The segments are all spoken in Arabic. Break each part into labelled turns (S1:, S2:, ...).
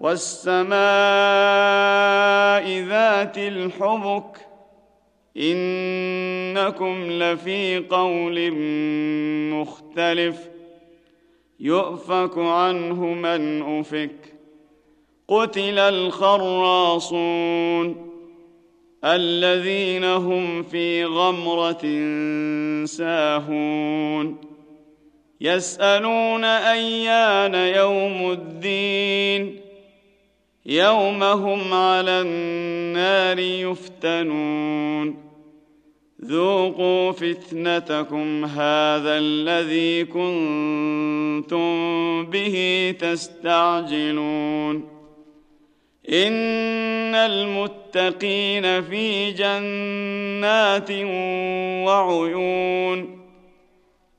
S1: والسماء ذات الحبك إنكم لفي قول مختلف يؤفك عنه من أفك قتل الخراصون الذين هم في غمرة ساهون يسألون أيان يوم الدين يوم هم على النار يفتنون. ذوقوا فتنتكم هذا الذي كنتم به تستعجلون. إن المتقين في جنات وعيون.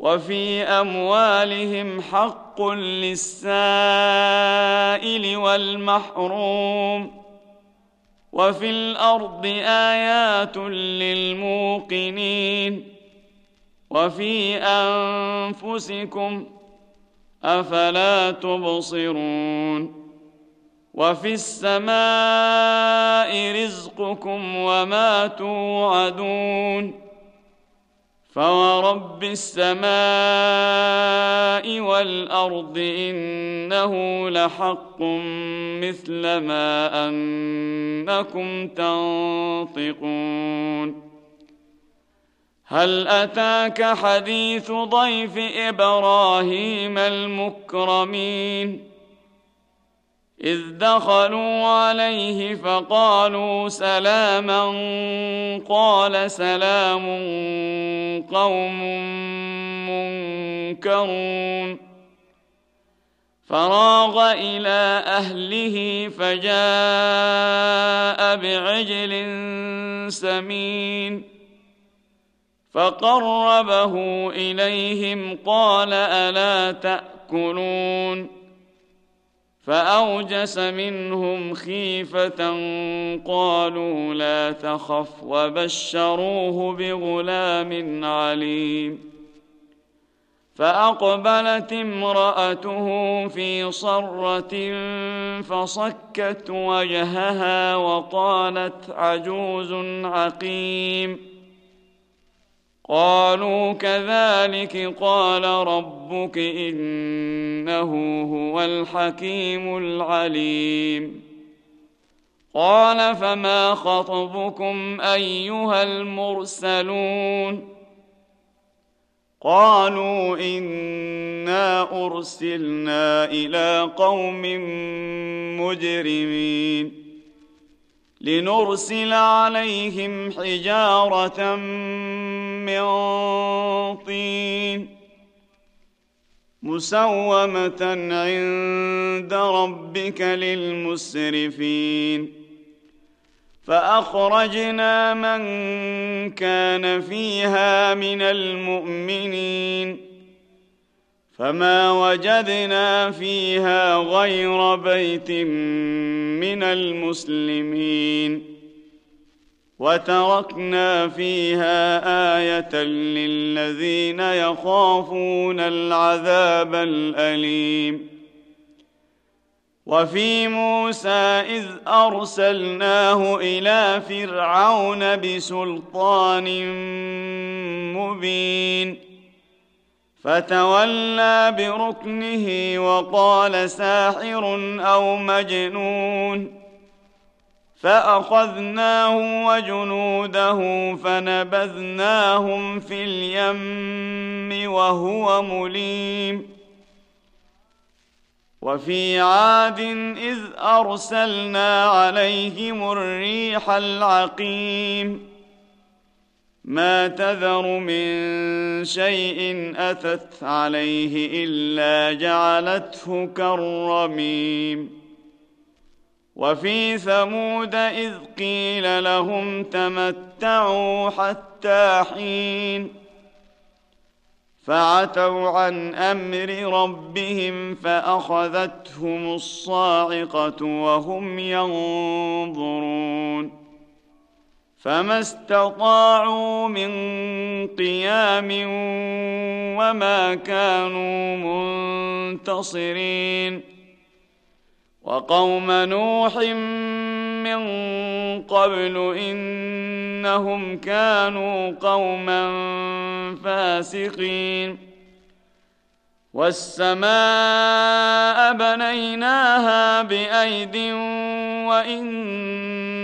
S1: وفي أموالهم حق للسائل والمحروم وفي الأرض آيات للموقنين وفي أنفسكم أفلا تبصرون وفي السماء رزقكم وما توعدون فورب السماء والارض انه لحق مثل ما انكم تنطقون هل اتاك حديث ضيف إبراهيم المكرمين إذ دخلوا عليه فقالوا سلاما قال سلام قوم منكرون. فراغ إلى أهله فجاء بعجل سمين. فقربه إليهم قال ألا تأكلون. فأوجس منهم خيفة قالوا لا تخف وبشروه بغلام عليم. فأقبلت امرأته في صرة فصكت وجهها وقالت عجوز عقيم. قالوا كذلك قال ربك إنه هو الحكيم العليم. قال فما خطبكم أيها المرسلون؟ قالوا إنا أرسلنا إلى قوم مجرمين. لنرسل عليهم حجارة من طين مسومة عند ربك للمسرفين. فأخرجنا من كان فيها من المؤمنين. فما وجدنا فيها غير بيت من المسلمين. وتركنا فيها آية للذين يخافون العذاب الأليم. وفي موسى إذ أرسلناه إلى فرعون بسلطان مبين. فتولى بركنه وقال ساحر أو مجنون فأخذناه وجنوده فنبذناهم في اليم وهو مليم وفي عاد إذ أرسلنا عليهم الريح العقيم ما تذر من شيء أتت عليه إلا جعلته كالرميم. وفي ثمود إذ قيل لهم تمتعوا حتى حين. فعتوا عن أمر ربهم فأخذتهم الصاعقة وهم ينظرون. فما استطاعوا من قيام وما كانوا منتصرين وقوم نوح من قبل انهم كانوا قوما فاسقين والسماء بنيناها بايد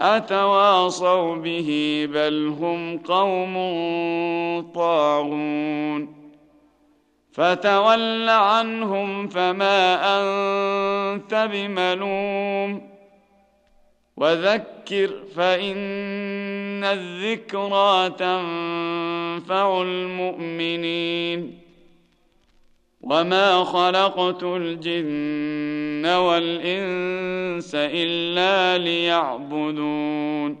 S1: أتواصوا به بل هم قوم طاغون فتول عنهم فما أنت بملوم وذكر فإن الذكرى تنفع المؤمنين وما خلقت الجن والانس الا ليعبدون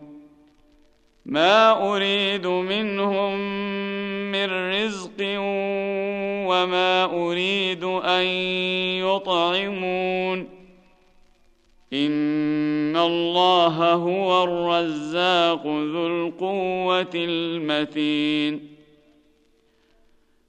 S1: ما اريد منهم من رزق وما اريد ان يطعمون ان الله هو الرزاق ذو القوه المتين